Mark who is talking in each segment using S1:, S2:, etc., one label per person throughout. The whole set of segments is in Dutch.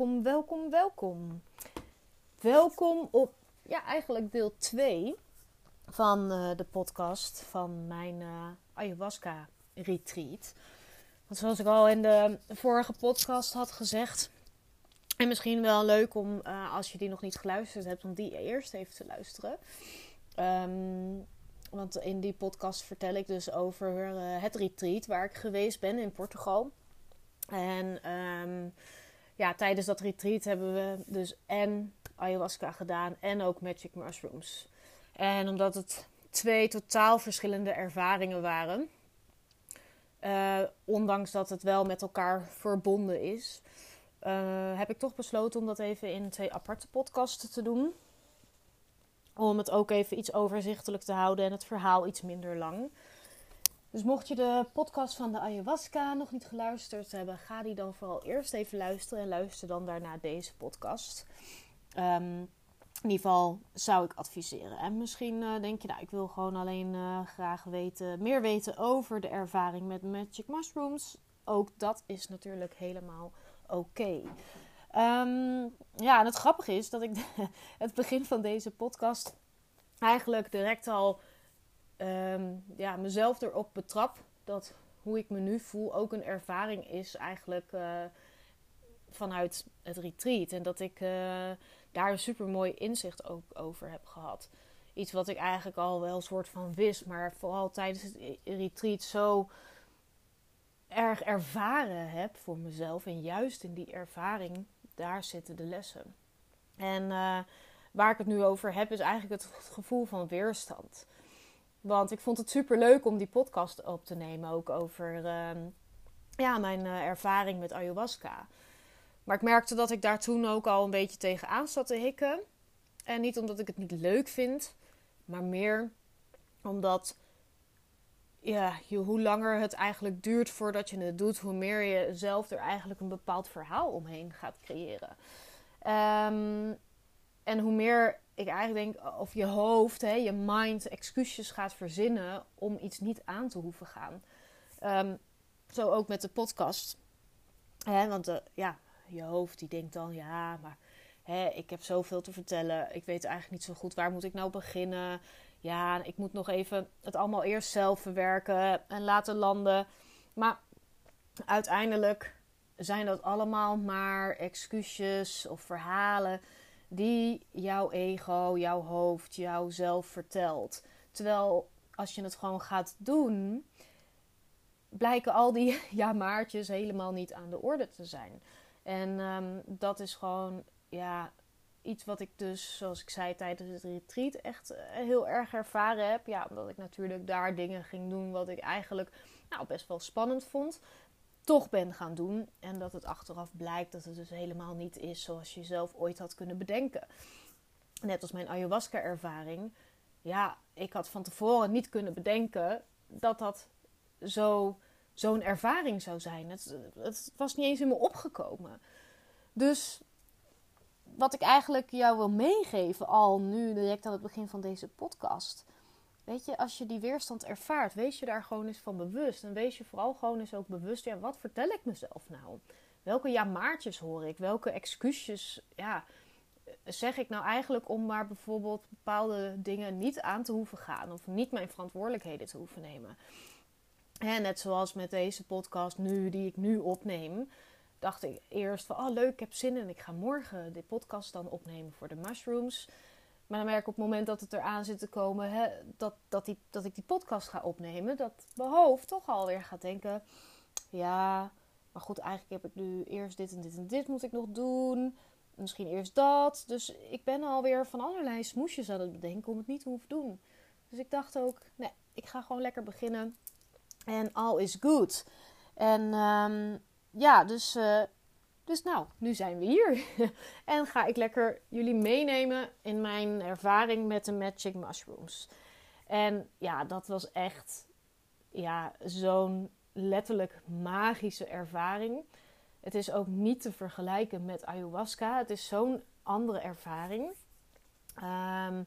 S1: welkom, welkom, welkom. Welkom op, ja, eigenlijk deel 2 van uh, de podcast van mijn uh, ayahuasca retreat. Want zoals ik al in de vorige podcast had gezegd, en misschien wel leuk om, uh, als je die nog niet geluisterd hebt, om die eerst even te luisteren. Um, want in die podcast vertel ik dus over het retreat waar ik geweest ben in Portugal. En um, ja, tijdens dat retreat hebben we dus en ayahuasca gedaan en ook magic mushrooms. En omdat het twee totaal verschillende ervaringen waren, uh, ondanks dat het wel met elkaar verbonden is, uh, heb ik toch besloten om dat even in twee aparte podcasten te doen. Om het ook even iets overzichtelijk te houden en het verhaal iets minder lang. Dus mocht je de podcast van de ayahuasca nog niet geluisterd hebben, ga die dan vooral eerst even luisteren en luister dan daarna deze podcast. Um, in ieder geval zou ik adviseren. En misschien uh, denk je, nou, ik wil gewoon alleen uh, graag weten, meer weten over de ervaring met Magic Mushrooms. Ook dat is natuurlijk helemaal oké. Um, ja, en het grappige is dat ik het begin van deze podcast eigenlijk direct al um, ja, mezelf erop betrap dat hoe ik me nu voel ook een ervaring is eigenlijk uh, vanuit het retreat. En dat ik uh, daar een super mooi inzicht ook over heb gehad. Iets wat ik eigenlijk al wel een soort van wist, maar vooral tijdens het retreat zo erg ervaren heb voor mezelf. En juist in die ervaring, daar zitten de lessen. En uh, waar ik het nu over heb, is eigenlijk het gevoel van weerstand. Want ik vond het super leuk om die podcast op te nemen. Ook over uh, ja, mijn uh, ervaring met ayahuasca. Maar ik merkte dat ik daar toen ook al een beetje tegenaan zat te hikken. En niet omdat ik het niet leuk vind, maar meer omdat ja, hoe langer het eigenlijk duurt voordat je het doet, hoe meer je zelf er eigenlijk een bepaald verhaal omheen gaat creëren. Um, en hoe meer ik eigenlijk denk, of je hoofd, hè, je mind excuses gaat verzinnen om iets niet aan te hoeven gaan. Um, zo ook met de podcast. Hè, want uh, ja, je hoofd die denkt dan, ja, maar hè, ik heb zoveel te vertellen. Ik weet eigenlijk niet zo goed waar moet ik nou beginnen. Ja, ik moet nog even het allemaal eerst zelf verwerken en laten landen. Maar uiteindelijk zijn dat allemaal maar excuses of verhalen die jouw ego, jouw hoofd, jouw zelf vertelt. Terwijl als je het gewoon gaat doen, blijken al die ja maartjes helemaal niet aan de orde te zijn. En um, dat is gewoon ja, iets wat ik dus, zoals ik zei tijdens het retreat, echt eh, heel erg ervaren heb. Ja, omdat ik natuurlijk daar dingen ging doen wat ik eigenlijk nou, best wel spannend vond toch ben gaan doen. En dat het achteraf blijkt dat het dus helemaal niet is zoals je zelf ooit had kunnen bedenken. Net als mijn ayahuasca-ervaring. Ja, ik had van tevoren niet kunnen bedenken dat dat zo, zo'n ervaring zou zijn. Het, het was niet eens in me opgekomen. Dus wat ik eigenlijk jou wil meegeven, al nu direct aan het begin van deze podcast Weet je, als je die weerstand ervaart, wees je daar gewoon eens van bewust. En wees je vooral gewoon eens ook bewust, ja, wat vertel ik mezelf nou? Welke ja maartjes hoor ik? Welke excuses ja, zeg ik nou eigenlijk om maar bijvoorbeeld bepaalde dingen niet aan te hoeven gaan of niet mijn verantwoordelijkheden te hoeven nemen? En net zoals met deze podcast nu, die ik nu opneem, dacht ik eerst van, oh leuk, ik heb zin en ik ga morgen dit podcast dan opnemen voor de mushrooms. Maar dan merk ik op het moment dat het eraan zit te komen, hè, dat, dat, die, dat ik die podcast ga opnemen, dat mijn hoofd toch alweer gaat denken: ja, maar goed, eigenlijk heb ik nu eerst dit en dit en dit moet ik nog doen. Misschien eerst dat. Dus ik ben alweer van allerlei smoesjes aan het bedenken om het niet te hoeven doen. Dus ik dacht ook: nee, ik ga gewoon lekker beginnen. En all is good. En um, ja, dus uh, dus nou, nu zijn we hier. en ga ik lekker jullie meenemen in mijn ervaring met de Magic Mushrooms. En ja, dat was echt ja, zo'n letterlijk magische ervaring. Het is ook niet te vergelijken met ayahuasca. Het is zo'n andere ervaring. Um,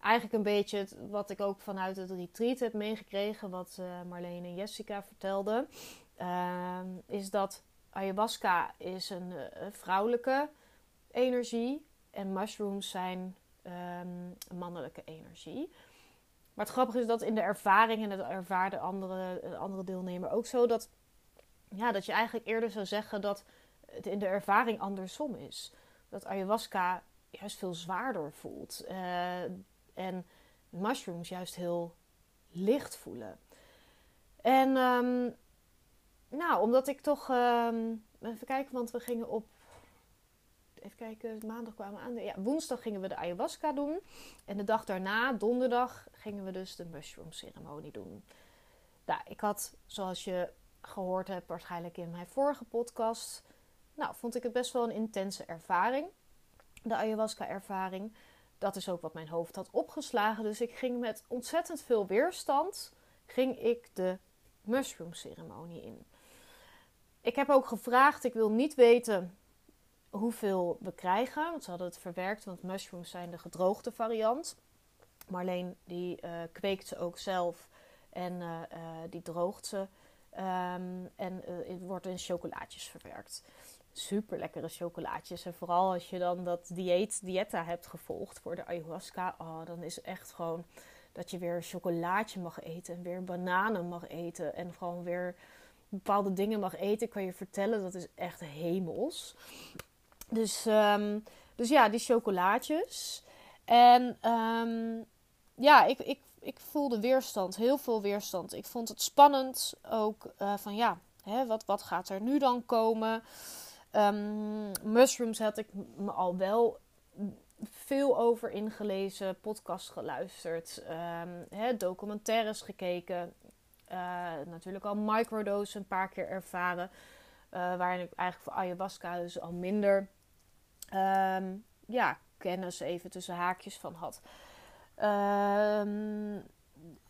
S1: eigenlijk een beetje wat ik ook vanuit het retreat heb meegekregen, wat uh, Marleen en Jessica vertelden, um, is dat ayahuasca is een vrouwelijke energie en mushrooms zijn um, mannelijke energie. Maar het grappige is dat in de ervaring, en dat ervaarde andere, andere deelnemer ook zo, dat, ja, dat je eigenlijk eerder zou zeggen dat het in de ervaring andersom is. Dat ayahuasca juist veel zwaarder voelt. Uh, en mushrooms juist heel licht voelen. En um, nou, omdat ik toch. Um, even kijken, want we gingen op even kijken, maandag kwamen we aan. Ja, woensdag gingen we de ayahuasca doen. En de dag daarna, donderdag, gingen we dus de mushroom ceremonie doen. Nou, ik had, zoals je gehoord hebt waarschijnlijk in mijn vorige podcast, nou, vond ik het best wel een intense ervaring. De ayahuasca ervaring. Dat is ook wat mijn hoofd had opgeslagen. Dus ik ging met ontzettend veel weerstand, ging ik de mushroom ceremonie in. Ik heb ook gevraagd, ik wil niet weten hoeveel we krijgen. Want ze hadden het verwerkt, want mushrooms zijn de gedroogde variant. Marleen die uh, kweekt ze ook zelf en uh, die droogt ze. Um, en het wordt in chocolaatjes verwerkt. Super lekkere chocolaatjes. En vooral als je dan dat dieet, dieta hebt gevolgd voor de ayahuasca. Oh, dan is het echt gewoon dat je weer een chocolaatje mag eten. En weer bananen mag eten. En gewoon weer bepaalde dingen mag eten. Kan je vertellen, dat is echt hemels. Dus, um, dus ja, die chocolaatjes. En um, ja, ik, ik, ik voelde weerstand, heel veel weerstand. Ik vond het spannend ook uh, van ja, hè, wat, wat gaat er nu dan komen? Um, mushrooms had ik me al wel veel over ingelezen, podcast geluisterd, hè, documentaires gekeken. Uh, natuurlijk al microdose een paar keer ervaren. Uh, waarin ik eigenlijk voor ayahuasca dus al minder um, ja, kennis even tussen haakjes van had. Um,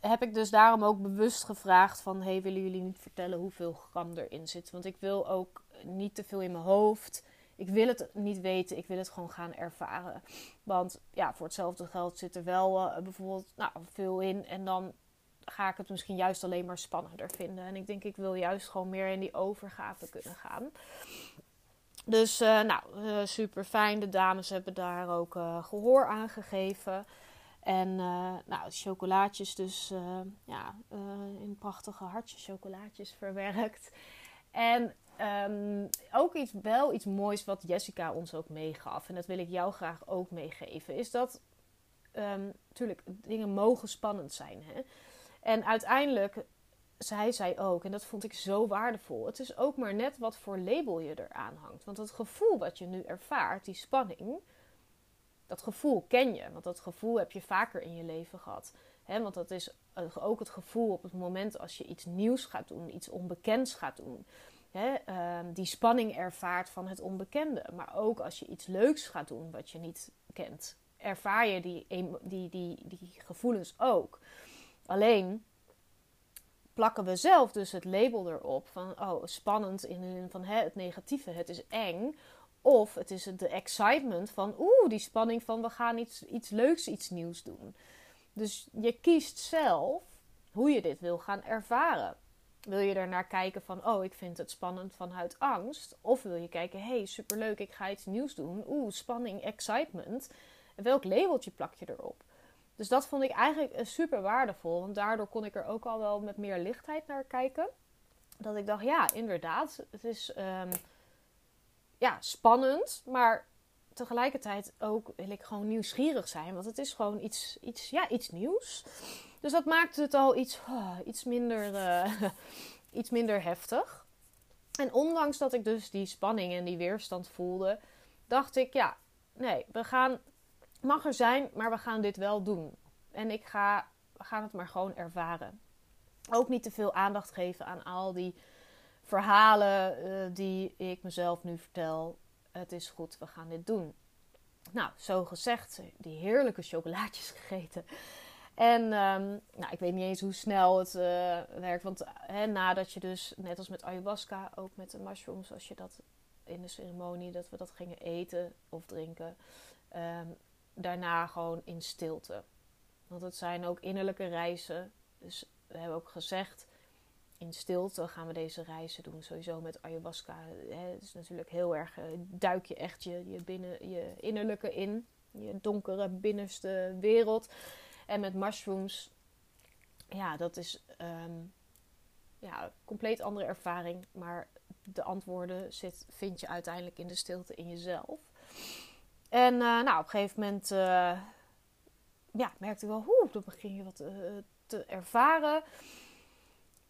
S1: heb ik dus daarom ook bewust gevraagd van... hey, willen jullie niet vertellen hoeveel gram erin zit? Want ik wil ook niet te veel in mijn hoofd. Ik wil het niet weten, ik wil het gewoon gaan ervaren. Want ja, voor hetzelfde geld zit er wel uh, bijvoorbeeld nou, veel in. En dan ga ik het misschien juist alleen maar spannender vinden. En ik denk, ik wil juist gewoon meer in die overgave kunnen gaan. Dus uh, nou, uh, super fijn. De dames hebben daar ook uh, gehoor aan gegeven. En nou, chocolaatjes dus ja, in prachtige hartjes chocolaatjes verwerkt. En um, ook iets, wel iets moois wat Jessica ons ook meegaf. En dat wil ik jou graag ook meegeven. Is dat, natuurlijk, dingen mogen spannend zijn. Hè? En uiteindelijk zei zij ook, en dat vond ik zo waardevol. Het is ook maar net wat voor label je eraan hangt. Want het gevoel wat je nu ervaart, die spanning, dat gevoel ken je. Want dat gevoel heb je vaker in je leven gehad. Want dat is ook het gevoel op het moment als je iets nieuws gaat doen, iets onbekends gaat doen. Uh, die spanning ervaart van het onbekende. Maar ook als je iets leuks gaat doen wat je niet kent, ervaar je die, die, die, die gevoelens ook. Alleen plakken we zelf dus het label erop van oh, spannend in de zin van hè, het negatieve, het is eng. Of het is de excitement van oeh, die spanning van we gaan iets, iets leuks, iets nieuws doen. Dus je kiest zelf hoe je dit wil gaan ervaren. Wil je er naar kijken van, oh, ik vind het spannend vanuit angst? Of wil je kijken, hey, superleuk, ik ga iets nieuws doen. Oeh, spanning, excitement. En welk labeltje plak je erop? Dus dat vond ik eigenlijk eh, super waardevol. Want daardoor kon ik er ook al wel met meer lichtheid naar kijken. Dat ik dacht, ja, inderdaad, het is um, ja, spannend. Maar tegelijkertijd ook wil ik gewoon nieuwsgierig zijn. Want het is gewoon iets, iets, ja, iets nieuws. Dus dat maakte het al iets, oh, iets, minder, uh, iets minder heftig. En ondanks dat ik dus die spanning en die weerstand voelde, dacht ik, ja, nee, we gaan mag er zijn, maar we gaan dit wel doen. En ik ga, we gaan het maar gewoon ervaren. Ook niet te veel aandacht geven aan al die verhalen uh, die ik mezelf nu vertel. Het is goed, we gaan dit doen. Nou, zo gezegd, die heerlijke chocolaatjes gegeten. En um, nou, ik weet niet eens hoe snel het uh, werkt. Want hè, nadat je dus, net als met ayahuasca, ook met de mushrooms, als je dat in de ceremonie, dat we dat gingen eten of drinken, um, daarna gewoon in stilte. Want het zijn ook innerlijke reizen. Dus we hebben ook gezegd, in stilte gaan we deze reizen doen. Sowieso met ayahuasca. Het is natuurlijk heel erg, uh, duik je echt je, je, binnen, je innerlijke in. Je donkere binnenste wereld. En met mushrooms, ja, dat is um, ja, een compleet andere ervaring. Maar de antwoorden zit, vind je uiteindelijk in de stilte in jezelf. En uh, nou, op een gegeven moment uh, ja, merkte ik wel, hoe, dan begin je wat te ervaren.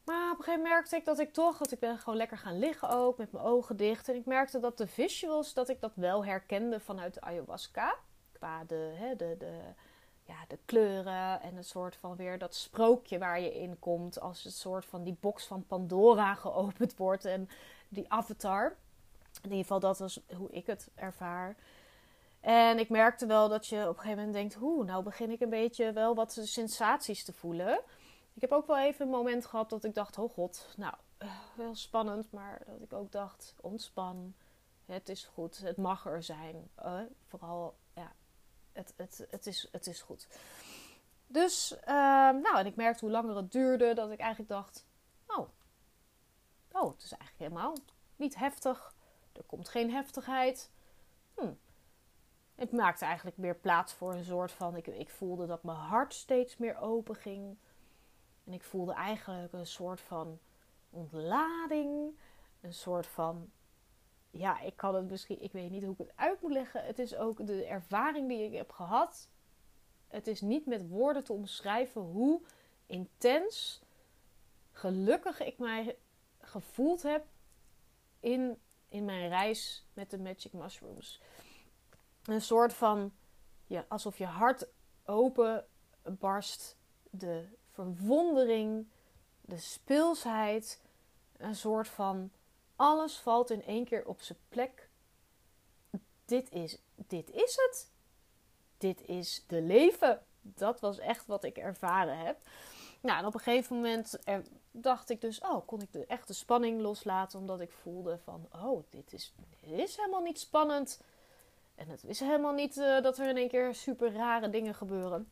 S1: Maar op een gegeven moment merkte ik dat ik toch, dat ik ben gewoon lekker gaan liggen ook, met mijn ogen dicht. En ik merkte dat de visuals, dat ik dat wel herkende vanuit de ayahuasca. Qua de, hè, de, de, ja, de kleuren en het soort van weer dat sprookje waar je in komt. Als het soort van die box van Pandora geopend wordt en die avatar. In ieder geval, dat was hoe ik het ervaar. En ik merkte wel dat je op een gegeven moment denkt: hoe, nou begin ik een beetje wel wat sensaties te voelen. Ik heb ook wel even een moment gehad dat ik dacht: oh god, nou, uh, wel spannend, maar dat ik ook dacht: ontspan. Het is goed, het mag er zijn. Uh, vooral, ja, het, het, het, is, het is goed. Dus, uh, nou, en ik merkte hoe langer het duurde dat ik eigenlijk dacht: oh, oh, het is eigenlijk helemaal niet heftig. Er komt geen heftigheid. Hm. Het maakte eigenlijk meer plaats voor een soort van. Ik, ik voelde dat mijn hart steeds meer open ging. En ik voelde eigenlijk een soort van ontlading. Een soort van. Ja, ik kan het misschien. Ik weet niet hoe ik het uit moet leggen. Het is ook de ervaring die ik heb gehad. Het is niet met woorden te omschrijven hoe intens gelukkig ik mij gevoeld heb in, in mijn reis met de Magic Mushrooms. Een soort van, ja, alsof je hart open barst, de verwondering, de speelsheid, een soort van alles valt in één keer op zijn plek. Dit is, dit is het. Dit is de leven. Dat was echt wat ik ervaren heb. Nou, en op een gegeven moment dacht ik dus, oh, kon ik de echte spanning loslaten, omdat ik voelde van, oh, dit is, dit is helemaal niet spannend. En het is helemaal niet uh, dat er in één keer super rare dingen gebeuren.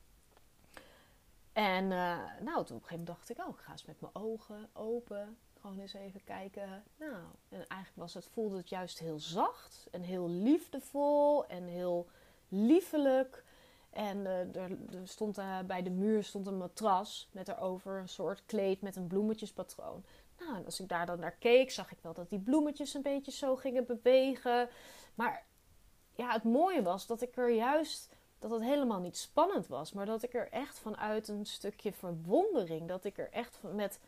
S1: En uh, nou, toen op een gegeven moment dacht ik, oh, ik ga eens met mijn ogen open. Gewoon eens even kijken. Nou, en eigenlijk was het, voelde het juist heel zacht en heel liefdevol en heel liefelijk. En uh, er, er, stond bij de muur stond een matras met erover een soort kleed met een bloemetjespatroon. Nou, en als ik daar dan naar keek, zag ik wel dat die bloemetjes een beetje zo gingen bewegen. Maar ja, het mooie was dat ik er juist dat het helemaal niet spannend was, maar dat ik er echt vanuit een stukje verwondering, dat ik er echt met,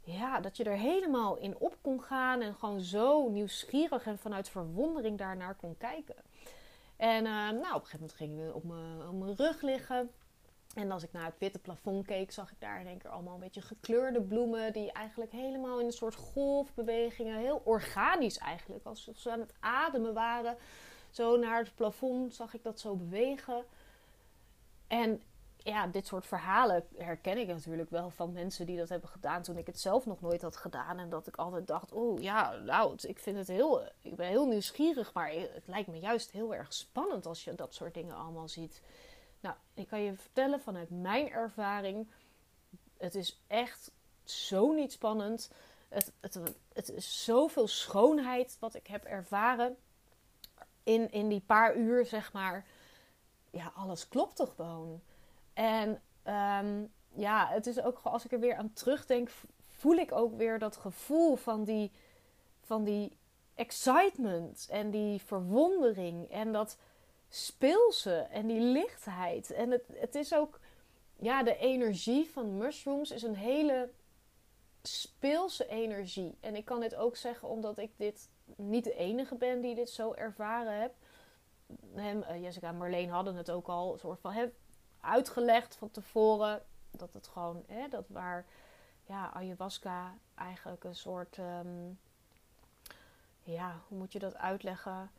S1: ja, dat je er helemaal in op kon gaan en gewoon zo nieuwsgierig en vanuit verwondering daarnaar kon kijken. En uh, nou, op een gegeven moment ging ik op mijn, op mijn rug liggen. En als ik naar het witte plafond keek, zag ik daar in één keer allemaal een beetje gekleurde bloemen. Die eigenlijk helemaal in een soort golfbewegingen, heel organisch eigenlijk. Alsof ze aan het ademen waren zo naar het plafond zag ik dat zo bewegen. En ja, dit soort verhalen herken ik natuurlijk wel van mensen die dat hebben gedaan toen ik het zelf nog nooit had gedaan. En dat ik altijd dacht, oh ja, nou, ik vind het heel, ik ben heel nieuwsgierig, maar het lijkt me juist heel erg spannend als je dat soort dingen allemaal ziet. Nou, ik kan je vertellen vanuit mijn ervaring, het is echt zo niet spannend. Het, het, het is zoveel schoonheid wat ik heb ervaren in, in die paar uur, zeg maar, ja, alles klopte gewoon. En um, ja, het is ook als ik er weer aan terugdenk, voel ik ook weer dat gevoel van die, van die excitement en die verwondering en dat speelse en die lichtheid. En het, het is ook, ja, de energie van mushrooms is een hele speelse energie. En ik kan dit ook zeggen omdat ik dit niet de enige ben die dit zo ervaren heb. Hem, uh, Jessica en Marleen hadden het ook al soort van he, uitgelegd van tevoren. Dat het gewoon, hè, dat waar ja, ayahuasca eigenlijk een soort, um, ja, hoe moet je dat uitleggen?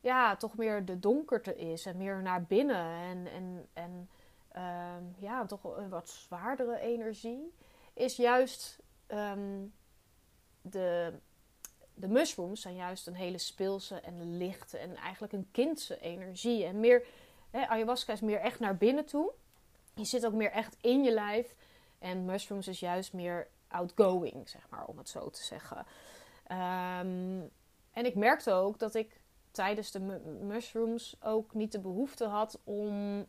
S1: Ja, toch meer de donkerte is en meer naar binnen en, en, en um, ja, toch een wat zwaardere energie. Is juist um, de de mushrooms zijn juist een hele speelse en lichte en eigenlijk een kindse energie. En meer, hè, ayahuasca is meer echt naar binnen toe. Je zit ook meer echt in je lijf. En mushrooms is juist meer outgoing, zeg maar, om het zo te zeggen. Ehm, en ik merkte ook dat ik tijdens de mushrooms ook niet de behoefte had om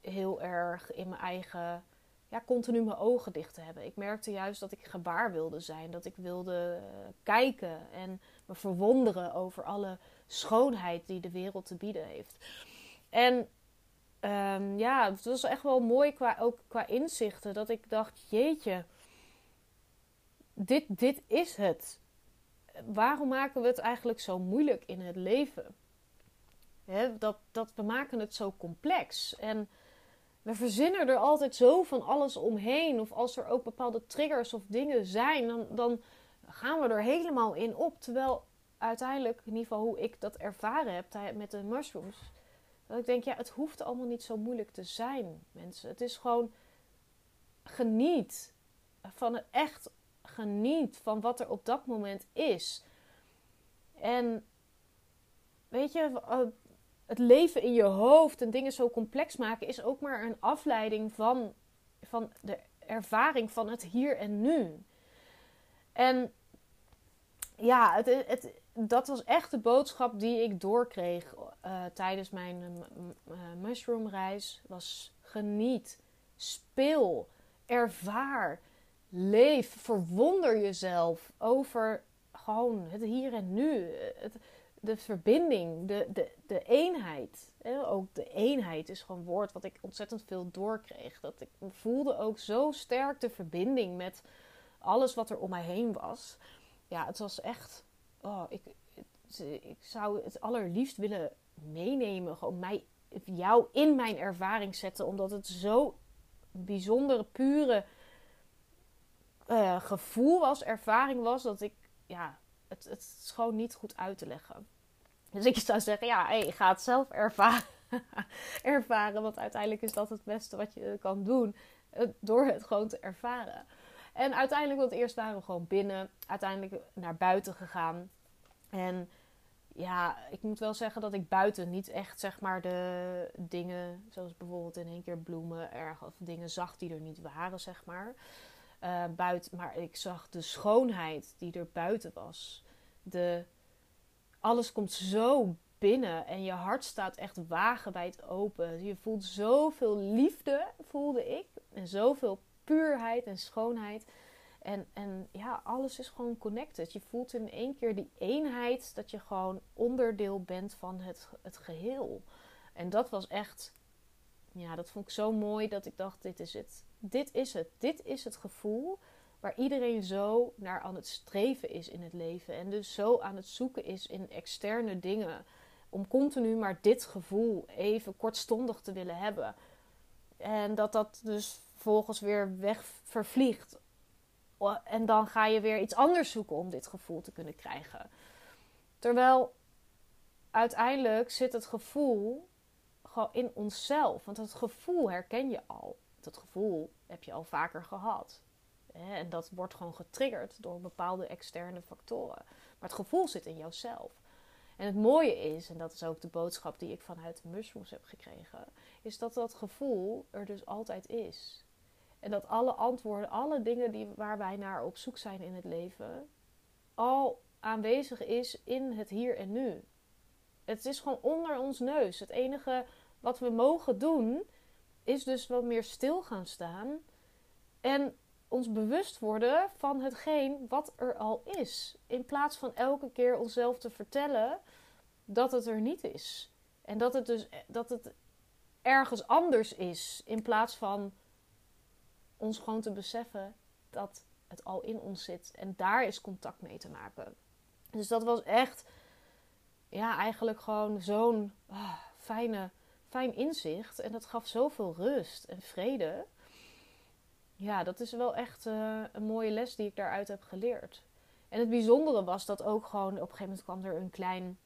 S1: heel erg in mijn eigen, ja, continu mijn ogen dicht te hebben. Ik merkte juist dat ik gebaar wilde zijn, dat ik wilde eh, kijken en me verwonderen over alle schoonheid die de wereld te bieden heeft. En um, ja, het was echt wel mooi qua, ook qua inzichten. Dat ik dacht, jeetje, dit, dit is het. Waarom maken we het eigenlijk zo moeilijk in het leven? dat, dat we maken het zo complex. En we verzinnen er altijd zo van alles omheen. Of als er ook bepaalde triggers of dingen zijn, dan, dan gaan we er helemaal in op. Terwijl uiteindelijk, in ieder geval hoe ik dat ervaren heb met de mushrooms, dat ik denk, ja, het hoeft allemaal niet zo moeilijk te zijn, mensen. Het is gewoon geniet van het echt geniet van wat er op dat moment is. En weet je, het leven in je hoofd en dingen zo complex maken is ook maar een afleiding van, van de ervaring van het hier en nu. En ja, het, het, dat was echt de boodschap die ik doorkreeg uh, tijdens mijn uh, mushroomreis. Was geniet, speel, ervaar, leef, verwonder jezelf over gewoon het hier en nu. Het, de verbinding, de, de, de eenheid. Ook de eenheid is gewoon een woord wat ik ontzettend veel doorkreeg. Dat ik voelde ook zo sterk de verbinding met alles wat er om mij heen was. Ja, het was echt oh, ik, ik zou het allerliefst willen meenemen. Gewoon mij, jou in mijn ervaring zetten. Omdat het zo bijzondere, pure uh, gevoel was, ervaring was. Dat ik, ja, het, het is gewoon niet goed uit te leggen. Dus ik zou zeggen, ja, hey, ga het zelf ervaren. ervaren, want uiteindelijk is dat het beste wat je kan doen. Door het gewoon te ervaren. En uiteindelijk, want eerst waren we gewoon binnen. Uiteindelijk naar buiten gegaan. En ja, ik moet wel zeggen dat ik buiten niet echt zeg maar de dingen, zoals bijvoorbeeld in één keer bloemen erg of dingen zag die er niet waren, zeg maar. Uh, buiten, maar ik zag de schoonheid die er buiten was. De, alles komt zo binnen en je hart staat echt wagenwijd open. Je voelt zoveel liefde, voelde ik. En zoveel puurheid en schoonheid. En, en ja, alles is gewoon connected. Je voelt in één keer die eenheid dat je gewoon onderdeel bent van het, het geheel. En dat was echt, ja, dat vond ik zo mooi dat ik dacht: dit is het. Dit is het. Dit is het gevoel waar iedereen zo naar aan het streven is in het leven. En dus zo aan het zoeken is in externe dingen. Om continu maar dit gevoel even kortstondig te willen hebben. En dat dat dus vervolgens weer weg vervliegt en dan ga je weer iets anders zoeken om dit gevoel te kunnen krijgen. Terwijl uiteindelijk zit het gevoel gewoon in onszelf. Want het gevoel herken je al. Dat gevoel heb je al vaker gehad. En dat wordt gewoon getriggerd door bepaalde externe factoren. Maar het gevoel zit in jouzelf. En het mooie is, en dat is ook de boodschap die ik vanuit mushrooms heb gekregen, is dat dat gevoel er dus altijd is. En dat alle antwoorden, alle dingen die, waar wij naar op zoek zijn in het leven, al aanwezig is in het hier en nu. Het is gewoon onder ons neus. Het enige wat we mogen doen, is dus wat meer stil gaan staan. En ons bewust worden van hetgeen wat er al is. In plaats van elke keer onszelf te vertellen dat het er niet is. En dat het dus dat het ergens anders is. In plaats van ons gewoon te beseffen dat het al in ons zit. En daar is contact mee te maken. Dus dat was echt, ja, eigenlijk gewoon zo'n ah, fijne, fijn inzicht. En dat gaf zoveel rust en vrede. Ja, dat is wel echt uh, een mooie les die ik daaruit heb geleerd. En het bijzondere was dat ook gewoon op een gegeven moment kwam er een klein,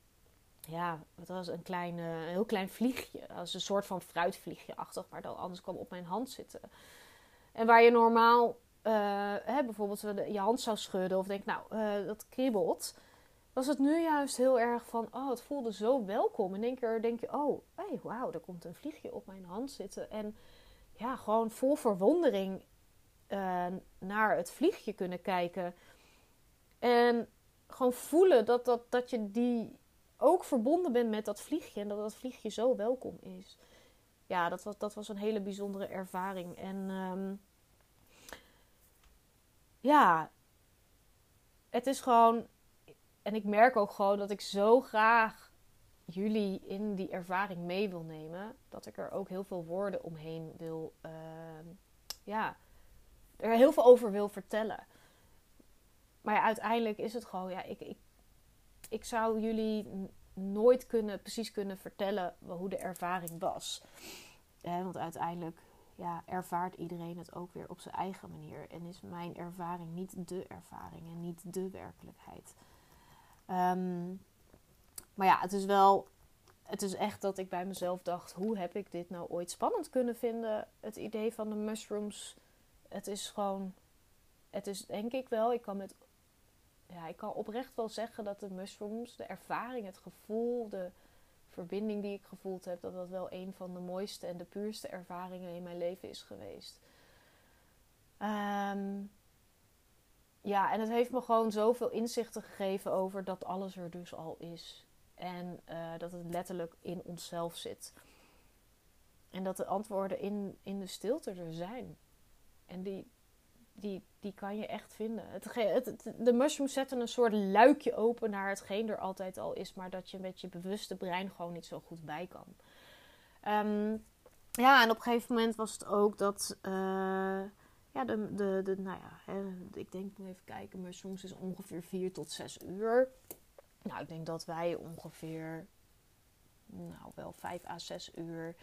S1: ja, wat was een klein, uh, heel klein vliegje. Als een soort van fruitvliegje achtig, maar dan anders kwam op mijn hand zitten. En waar je normaal uh, hè, bijvoorbeeld je hand zou schudden of denk, nou, dat kriebelt. Was het nu juist heel erg van, oh, het voelde zo welkom. In één keer denk je, oh, hey, wauw, er komt een vliegje op mijn hand zitten. En ja, gewoon vol verwondering uh, naar het vliegje kunnen kijken. En gewoon voelen dat, dat, dat je die ook verbonden bent met dat vliegje. En dat dat vliegje zo welkom is. Ja, dat was, dat was een hele bijzondere ervaring. En um, ja, het is gewoon. En ik merk ook gewoon dat ik zo graag jullie in die ervaring mee wil nemen. Dat ik er ook heel veel woorden omheen wil. Uh, ja, er heel veel over wil vertellen. Maar uiteindelijk is het gewoon. Ja, ik, ik, ik zou jullie nooit kunnen, precies kunnen vertellen hoe de ervaring was. want uiteindelijk ja, ervaart iedereen het ook weer op zijn eigen manier. En is mijn ervaring niet de ervaring en niet de werkelijkheid. Um, maar ja, het is wel. Het is echt dat ik bij mezelf dacht: hoe heb ik dit nou ooit spannend kunnen vinden? Het idee van de mushrooms. Het is gewoon. Het is denk ik wel. Ik kan met. Ja, ik kan oprecht wel zeggen dat de mushrooms, de ervaring, het gevoel, de verbinding die ik gevoeld heb, dat dat wel een van de mooiste en de puurste ervaringen in mijn leven is geweest. Um, ja, en het heeft me gewoon zoveel inzichten gegeven over dat alles er dus al is. En uh, dat het letterlijk in onszelf zit. En dat de antwoorden in, in de stilte er zijn. En die, die, die kan je echt vinden. Het, de mushrooms zetten een soort luikje open naar hetgeen er altijd al is, maar dat je met je bewuste brein gewoon niet zo goed bij kan. Um, ja, en op een gegeven moment was het ook dat. Uh, ja, de, de, de, nou ja, ik denk, moet even kijken, mushrooms is ongeveer 4 tot 6 uur. Nou, ik denk dat wij ongeveer, nou wel 5 à 6 uur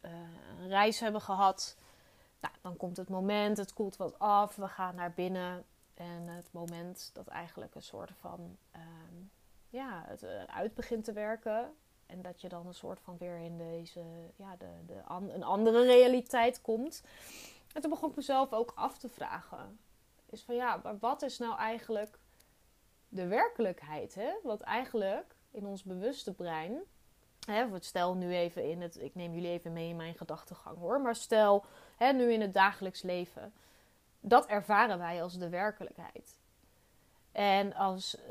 S1: uh, een reis hebben gehad. Nou, dan komt het moment, het koelt wat af, we gaan naar binnen. En het moment dat eigenlijk een soort van, uh, ja, het uh, uit begint te werken. En dat je dan een soort van weer in deze, ja, de, de an een andere realiteit komt. En toen begon ik mezelf ook af te vragen. Is van ja, maar wat is nou eigenlijk de werkelijkheid? Hè? Want eigenlijk in ons bewuste brein. Hè, stel nu even in het. Ik neem jullie even mee in mijn gedachtegang hoor. Maar stel hè, nu in het dagelijks leven. Dat ervaren wij als de werkelijkheid. En als uh,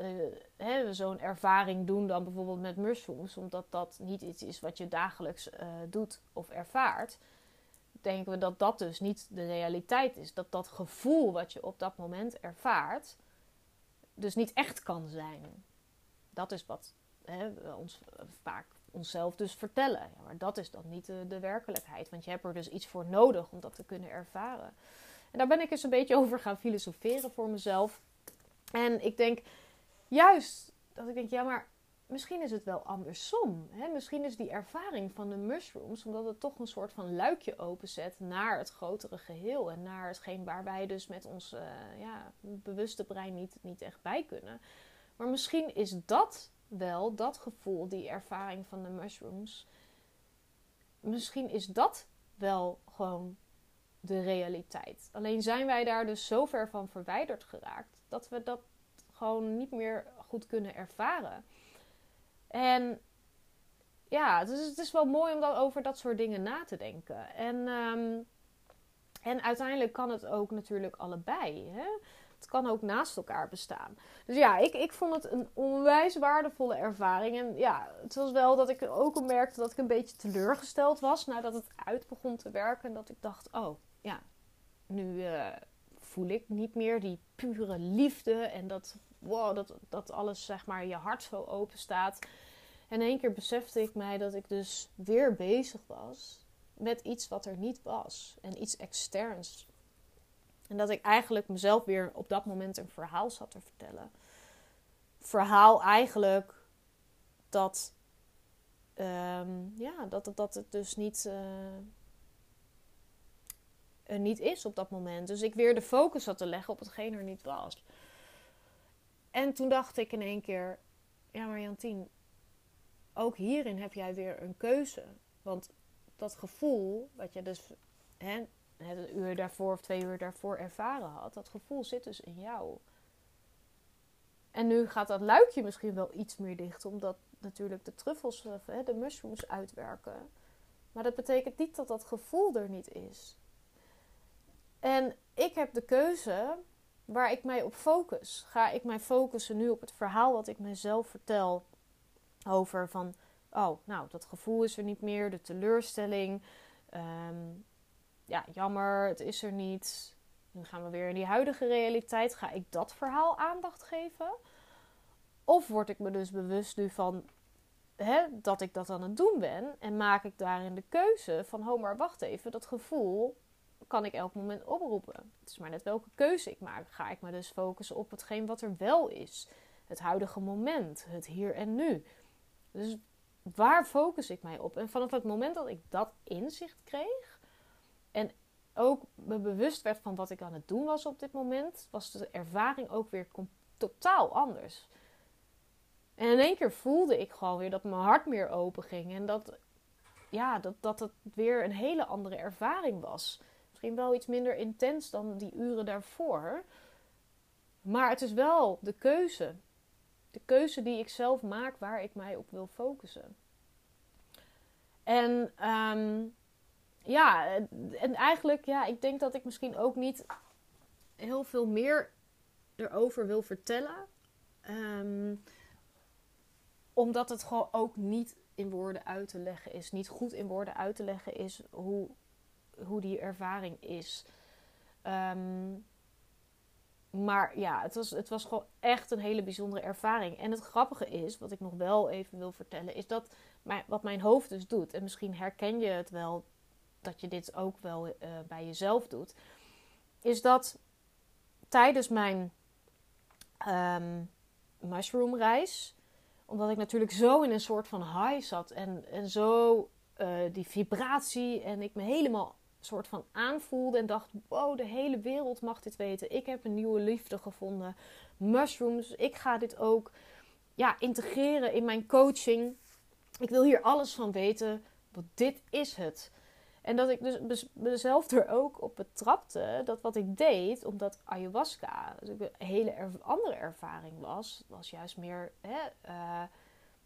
S1: we zo'n ervaring doen, dan bijvoorbeeld met mushrooms, omdat dat niet iets is wat je dagelijks uh, doet of ervaart, denken we dat dat dus niet de realiteit is. Dat dat gevoel wat je op dat moment ervaart, dus niet echt kan zijn. Dat is wat hè, we ons vaak onszelf dus vertellen. Ja, maar dat is dan niet de, werkelijkheid. Want je hebt er dus iets voor nodig om dat te kunnen ervaren. En daar ben ik eens een beetje over gaan filosoferen voor mezelf. En ik denk juist dat ik denk, ja, maar misschien is het wel andersom. Hè? Misschien is die ervaring van de mushrooms, omdat het toch een soort van luikje openzet naar het grotere geheel. En naar hetgeen waar wij dus met ons uh, ja, bewuste brein niet, niet echt bij kunnen. Maar misschien is dat wel, dat gevoel, die ervaring van de mushrooms. Misschien is dat wel gewoon de realiteit. Alleen zijn wij daar dus zo ver van verwijderd geraakt dat we dat gewoon niet meer goed kunnen ervaren. En ja, is, het is wel mooi om dan over dat soort dingen na te denken. En, ehm, en uiteindelijk kan het ook natuurlijk allebei. Hè? Het kan ook naast elkaar bestaan. Dus ja, ik, ik vond het een onwijs waardevolle ervaring. En ja, het was wel dat ik ook merkte dat ik een beetje teleurgesteld was nadat het uit begon te werken. En dat ik dacht, oh ja, nu uh, voel ik niet meer die pure liefde. En dat, wow, dat, dat alles, zeg maar, je hart zo open staat. En in één keer besefte ik mij dat ik dus weer bezig was met iets wat er niet was. En iets externs. En dat ik eigenlijk mezelf weer op dat moment een verhaal zat te vertellen. Verhaal eigenlijk dat, um, ja, dat, dat het dus niet, er niet is op dat moment. Dus ik weer de focus had te leggen op hetgeen er niet was. En toen dacht ik in één keer, ja maar Jantien, ook hierin heb jij weer een keuze. Want dat gevoel, wat je dus hè, een uur daarvoor of twee uur daarvoor ervaren had, dat gevoel zit dus in jou. En nu gaat dat luikje misschien wel iets meer dicht, omdat natuurlijk de truffels, eh, de mushrooms uitwerken. Maar dat betekent niet dat dat gevoel er niet is. En ik heb de keuze waar ik mij op focus. Ga ik mij focussen nu op het verhaal wat ik mezelf vertel over van, oh, nou, dat gevoel is er niet meer, de teleurstelling, ehm, ja, jammer, het is er niet. Nu gaan we weer in die huidige realiteit. Ga ik dat verhaal aandacht geven? Of word ik me dus bewust nu van hè, dat ik dat aan het doen ben en maak ik daarin de keuze van, oh, maar wacht even, dat gevoel kan ik elk moment oproepen. Het is maar net welke keuze ik maak. Ga ik me dus focussen op hetgeen wat er wel is. Het huidige moment, het hier en nu. Dus waar focus ik mij op? En vanaf het moment dat ik dat inzicht kreeg ook me bewust werd van wat ik aan het doen was op dit moment, was de ervaring ook weer totaal anders. En in één keer voelde ik gewoon weer dat mijn hart meer open ging en dat, ja, dat, dat het weer een hele andere ervaring was. Misschien wel iets minder intens dan die uren daarvoor. Maar het is wel de keuze. De keuze die ik zelf maak waar ik mij op wil focussen. En ehm, ja, en eigenlijk, ja, ik denk dat ik misschien ook niet heel veel meer erover wil vertellen. Ehm, omdat het gewoon ook niet in woorden uit te leggen is. Niet goed in woorden uit te leggen is hoe hoe die ervaring is. Ehm, maar ja, het was, het was gewoon echt een hele bijzondere ervaring. En het grappige is, wat ik nog wel even wil vertellen, is dat mijn, wat mijn hoofd dus doet. En misschien herken je het wel dat je dit ook wel uh, bij jezelf doet. Is dat tijdens mijn um, mushroomreis, omdat ik natuurlijk zo in een soort van high zat en, en zo uh, die vibratie en ik me helemaal soort van aanvoelde en dacht: wow, de hele wereld mag dit weten. Ik heb een nieuwe liefde gevonden. Mushrooms, ik ga dit ook ja, integreren in mijn coaching. Ik wil hier alles van weten, want dit is het. En dat ik dus mezelf er ook op betrapte dat wat ik deed, omdat ayahuasca dus een hele andere ervaring was, was juist meer hè, uh,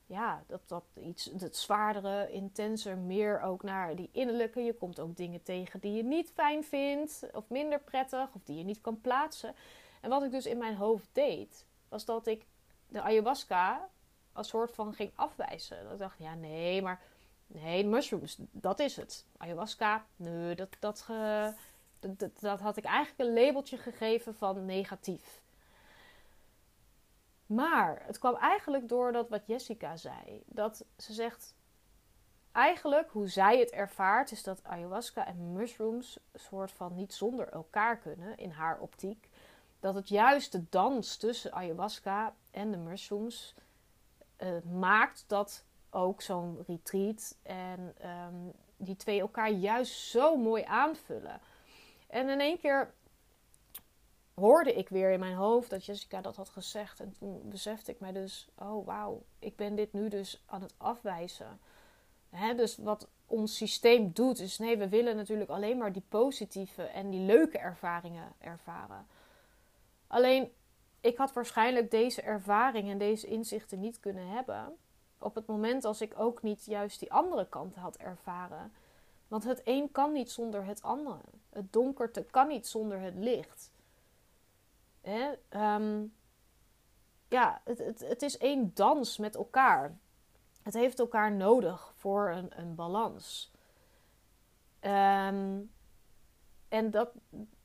S1: ja, dat, dat iets het zwaardere, intenser, meer ook naar die innerlijke. Je komt ook dingen tegen die je niet fijn vindt, of minder prettig, of die je niet kan plaatsen. En wat ik dus in mijn hoofd deed, was dat ik de ayahuasca als soort van ging afwijzen. Dat ik dacht, ja, nee, maar nee, mushrooms, dat is het. Ayahuasca, nee, dat, dat, dat, had ik eigenlijk een labeltje gegeven van negatief. Maar het kwam eigenlijk door dat wat Jessica zei. Dat ze zegt, eigenlijk hoe zij het ervaart, is dat ayahuasca en mushrooms soort van niet zonder elkaar kunnen in haar optiek. Dat het juist de dans tussen ayahuasca en de mushrooms uh, maakt dat ook zo'n retreat en um, die twee elkaar juist zo mooi aanvullen. En in één keer hoorde ik weer in mijn hoofd dat Jessica dat had gezegd. En toen besefte ik mij dus, oh wauw, ik ben dit nu dus aan het afwijzen. Hè, dus wat ons systeem doet, is nee, we willen natuurlijk alleen maar die positieve en die leuke ervaringen ervaren. Alleen, ik had waarschijnlijk deze ervaring en deze inzichten niet kunnen hebben. Op het moment als ik ook niet juist die andere kant had ervaren. Want het een kan niet zonder het andere. Het donkerte kan niet zonder het licht. Hè? Ehm, ja, het, het, het is één dans met elkaar. Het heeft elkaar nodig voor een, een balans. Um, en dat,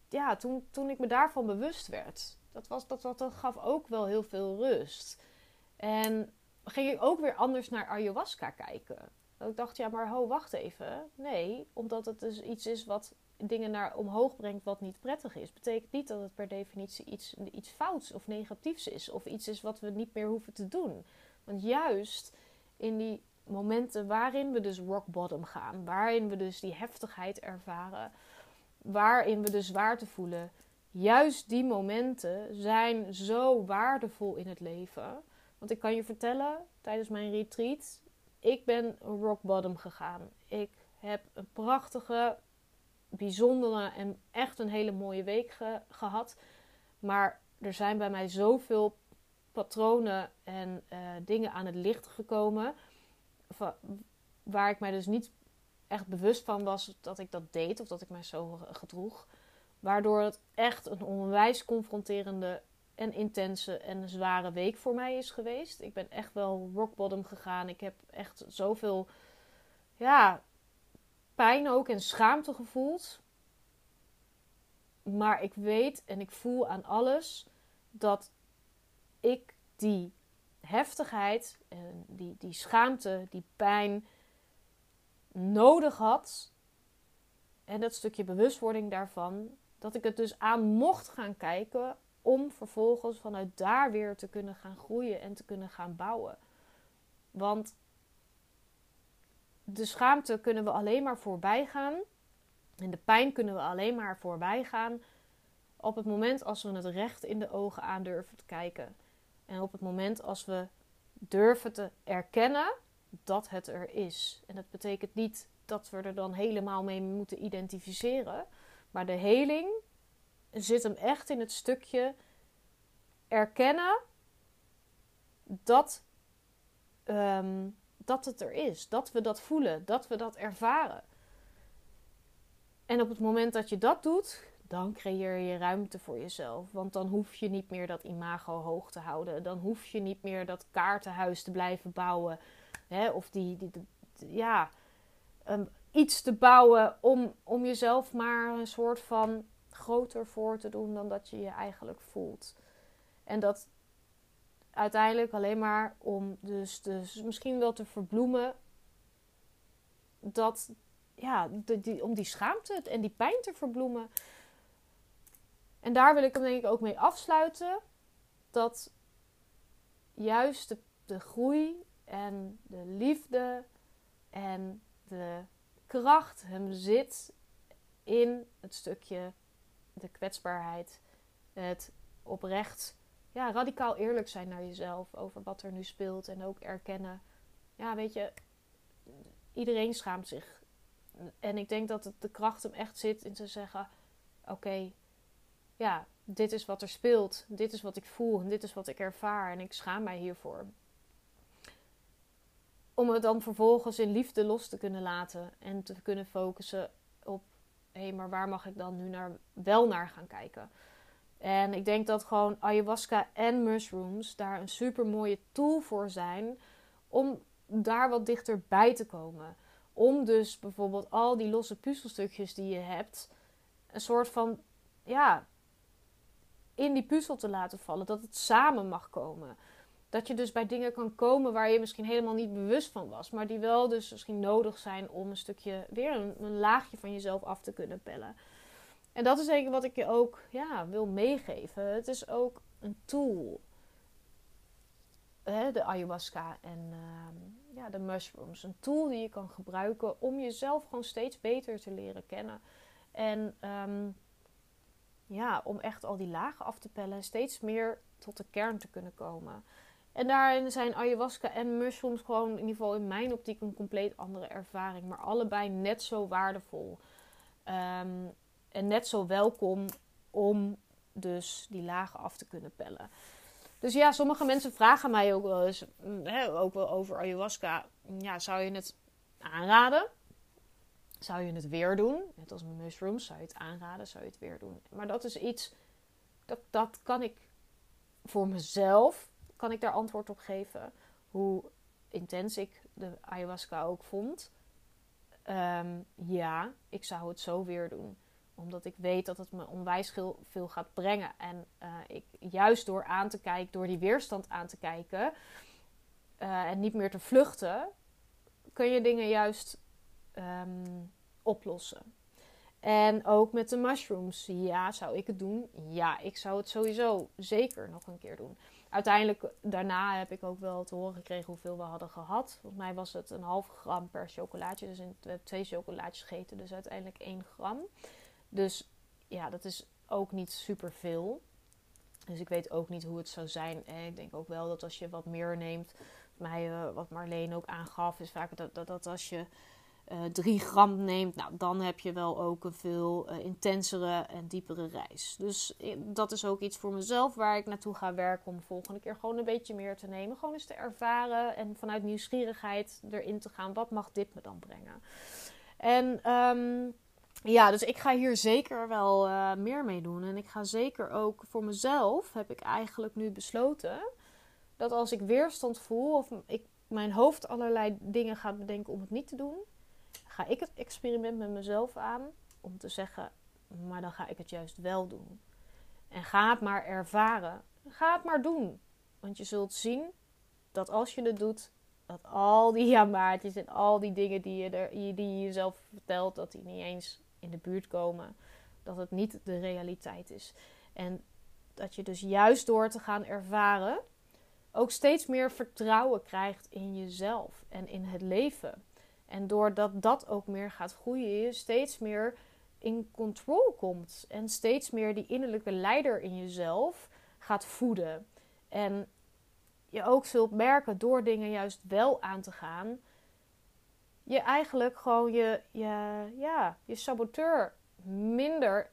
S1: ja, toen, toen ik me daarvan bewust werd, dat, was, dat, dat gaf ook wel heel veel rust. En ging ik ook weer anders naar ayahuasca kijken. Dat ik dacht, ja, maar ho, wacht even. Nee, omdat het dus iets is wat dingen naar omhoog brengt wat niet prettig is, betekent niet dat het per definitie iets, iets fouts of negatiefs is. Of iets is wat we niet meer hoeven te doen. Want juist in die momenten waarin we dus rock bottom gaan, waarin we dus die heftigheid ervaren, waarin we de zwaarte voelen, juist die momenten zijn zo waardevol in het leven. Want ik kan je vertellen, tijdens mijn retreat, ik ben rock bottom gegaan. Ik heb een prachtige bijzondere en echt een hele mooie week gehad. Maar er zijn bij mij zoveel patronen en uh, dingen aan het licht gekomen. Waar ik mij dus niet echt bewust van was dat ik dat deed of dat ik mij zo gedroeg. Waardoor het echt een onwijs confronterende en intense en zware week voor mij is geweest. Ik ben echt wel rock bottom gegaan. Ik heb echt zoveel ja, pijn ook en schaamte gevoeld. Maar ik weet en ik voel aan alles dat ik die heftigheid en die, die schaamte, die pijn nodig had. En dat stukje bewustwording daarvan. Dat ik het dus aan mocht gaan kijken om vervolgens vanuit daar weer te kunnen gaan groeien en te kunnen gaan bouwen. Want de schaamte kunnen we alleen maar voorbij gaan. En de pijn kunnen we alleen maar voorbij gaan op het moment als we het recht in de ogen aandurven te kijken. En op het moment als we durven te erkennen dat het er is. En dat betekent niet dat we er dan helemaal mee moeten identificeren. Maar de heling zit hem echt in het stukje erkennen dat, ehm, dat het er is. Dat we dat voelen, dat we dat ervaren. En op het moment dat je dat doet, dan creëer je ruimte voor jezelf. Want dan hoef je niet meer dat imago hoog te houden. Dan hoef je niet meer dat kaartenhuis te blijven bouwen. Hè? Of die, die, ja, um, iets te bouwen om, om jezelf maar een soort van groter voor te doen dan dat je je eigenlijk voelt. En dat uiteindelijk alleen maar om dus, dus misschien wel te verbloemen dat ja, die, om die schaamte en die pijn te verbloemen. En daar wil ik hem denk ik ook mee afsluiten. Dat juist de, de groei en de liefde en de kracht hem zit in het stukje de kwetsbaarheid. Het oprecht, ja, radicaal eerlijk zijn naar jezelf over wat er nu speelt. En ook erkennen, ja, weet je, iedereen schaamt zich. En ik denk dat het de kracht hem echt zit in te zeggen: Oké, ja, dit is wat er speelt. Dit is wat ik voel en dit is wat ik ervaar. En ik schaam mij hiervoor. Om het dan vervolgens in liefde los te kunnen laten en te kunnen focussen op: hé, hey, maar waar mag ik dan nu naar, wel naar gaan kijken? En ik denk dat gewoon ayahuasca en mushrooms daar een super mooie tool voor zijn om daar wat dichterbij te komen. Om dus bijvoorbeeld al die losse puzzelstukjes die je hebt, een soort van ja, in die puzzel te laten vallen. Dat het samen mag komen. Dat je dus bij dingen kan komen waar je misschien helemaal niet bewust van was. Maar die wel dus misschien nodig zijn om een stukje, weer een, een laagje van jezelf af te kunnen pellen. En dat is zeker wat ik je ook ja, wil meegeven. Het is ook een tool. Hè, de ayahuasca en uh, ja, de mushrooms. Een tool die je kan gebruiken om jezelf gewoon steeds beter te leren kennen. En um, ja, om echt al die lagen af te pellen en steeds meer tot de kern te kunnen komen. En daarin zijn ayahuasca en mushrooms gewoon in ieder geval in mijn optiek een compleet andere ervaring. Maar allebei net zo waardevol. Um, en net zo welkom om dus die lagen af te kunnen pellen. Dus ja, sommige mensen vragen mij ook wel eens mm, hè, ook wel over ayahuasca. Ja, zou je het aanraden? Zou je het weer doen? Net als mushrooms, zou je het aanraden? Zou je het weer doen? Maar dat is iets, dat, dat kan ik voor mezelf, kan ik daar antwoord op geven. Hoe intens ik de ayahuasca ook vond. Ehm, ja, ik zou het zo weer doen omdat ik weet dat het me onwijs veel gaat brengen. En uh, ik juist door aan te kijken, door die weerstand aan te kijken uh, en niet meer te vluchten, kun je dingen juist um, oplossen. En ook met de mushrooms. Ja, zou ik het doen? Ja, ik zou het sowieso zeker nog een keer doen. Uiteindelijk, daarna heb ik ook wel te horen gekregen hoeveel we hadden gehad. Volgens mij was het een half gram per chocolaatje. Dus we hebben twee chocolaatjes gegeten, dus uiteindelijk 1 gram. Dus ja, dat is ook niet super veel. Dus ik weet ook niet hoe het zou zijn. En ik denk ook wel dat als je wat meer neemt, mij, uh, wat Marleen ook aangaf, is vaak dat, dat, dat als je eh, 3 gram neemt, nou, dan heb je wel ook een veel uh, intensere en diepere reis. Dus dat is ook iets voor mezelf waar ik naartoe ga werken om de volgende keer gewoon een beetje meer te nemen. Gewoon eens te ervaren en vanuit nieuwsgierigheid erin te gaan. Wat mag dit me dan brengen? En um, ja, dus ik ga hier zeker wel meer mee doen. En ik ga zeker ook voor mezelf, heb ik eigenlijk nu besloten, dat als ik weerstand voel of ik mijn hoofd allerlei dingen gaat bedenken om het niet te doen, ga ik het experiment met mezelf aan om te zeggen, maar dan ga ik het juist wel doen. En ga het maar ervaren. Ga het maar doen. Want je zult zien dat als je het doet, dat al die jamaatjes en al die dingen die je, er, die je jezelf vertelt, dat die niet eens in de buurt komen. Dat het niet de realiteit is. En dat je dus juist door te gaan ervaren, ook steeds meer vertrouwen krijgt in jezelf en in het leven. En doordat dat ook meer gaat groeien, je steeds meer in control komt. En steeds meer die innerlijke leider in jezelf gaat voeden. En je ook zult merken door dingen juist wel aan te gaan. Je eigenlijk gewoon je, je, ja, je saboteur minder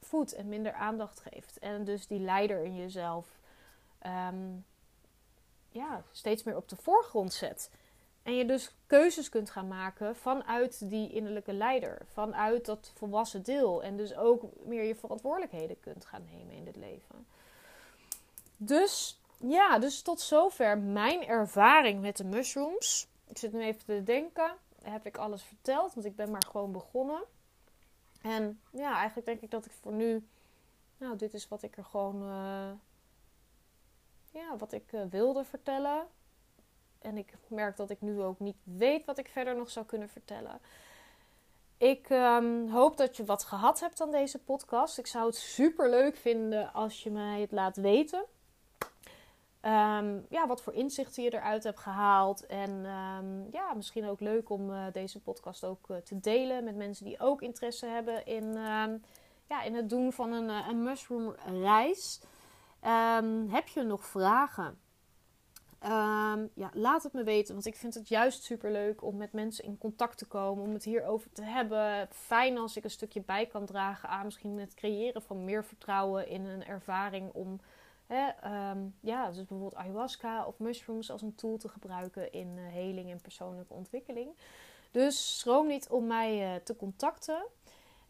S1: voedt en minder aandacht geeft. En dus die leider in jezelf ehm, ja, steeds meer op de voorgrond zet. En je dus keuzes kunt gaan maken vanuit die innerlijke leider, vanuit dat volwassen deel. En dus ook meer je verantwoordelijkheden kunt gaan nemen in dit leven. Dus ja, dus tot zover mijn ervaring met de mushrooms. Ik zit nu even te denken. Heb ik alles verteld? Want ik ben maar gewoon begonnen. En ja, eigenlijk denk ik dat ik voor nu. Nou, dit is wat ik er gewoon. Uh, ja, wat ik uh, wilde vertellen. En ik merk dat ik nu ook niet weet wat ik verder nog zou kunnen vertellen. Ik um, hoop dat je wat gehad hebt aan deze podcast. Ik zou het super leuk vinden als je mij het laat weten. Um, ja, wat voor inzichten je eruit hebt gehaald. En um, ja, misschien ook leuk om uh, deze podcast ook uh, te delen met mensen die ook interesse hebben in, ja, in het doen van een, uh, een mushroom reis. heb je nog vragen? Um, ja, laat het me weten, want ik vind het juist super leuk om met mensen in contact te komen, om het hierover te hebben. Fijn als ik een stukje bij kan dragen aan misschien het creëren van meer vertrouwen in een ervaring om, hè, um, ja, dus bijvoorbeeld ayahuasca of mushrooms als een tool te gebruiken in uh, heling en persoonlijke ontwikkeling. Dus schroom niet om mij uh, te contacten.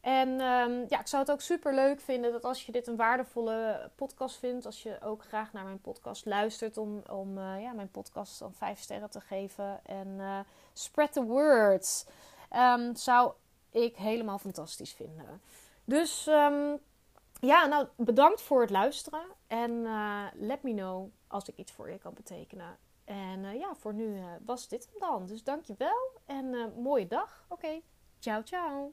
S1: En um, ja, ik zou het ook super leuk vinden dat als je dit een waardevolle podcast vindt, als je ook graag naar mijn podcast luistert, om, om uh, ja, mijn podcast dan vijf sterren te geven. En uh, spread the words. Um, zou ik helemaal fantastisch vinden. Dus um, ja, nou bedankt voor het luisteren. En uh, let me know als ik iets voor je kan betekenen. En ja, voor nu was dit hem dan. Dus dankjewel en mooie dag. Oké, ciao ciao.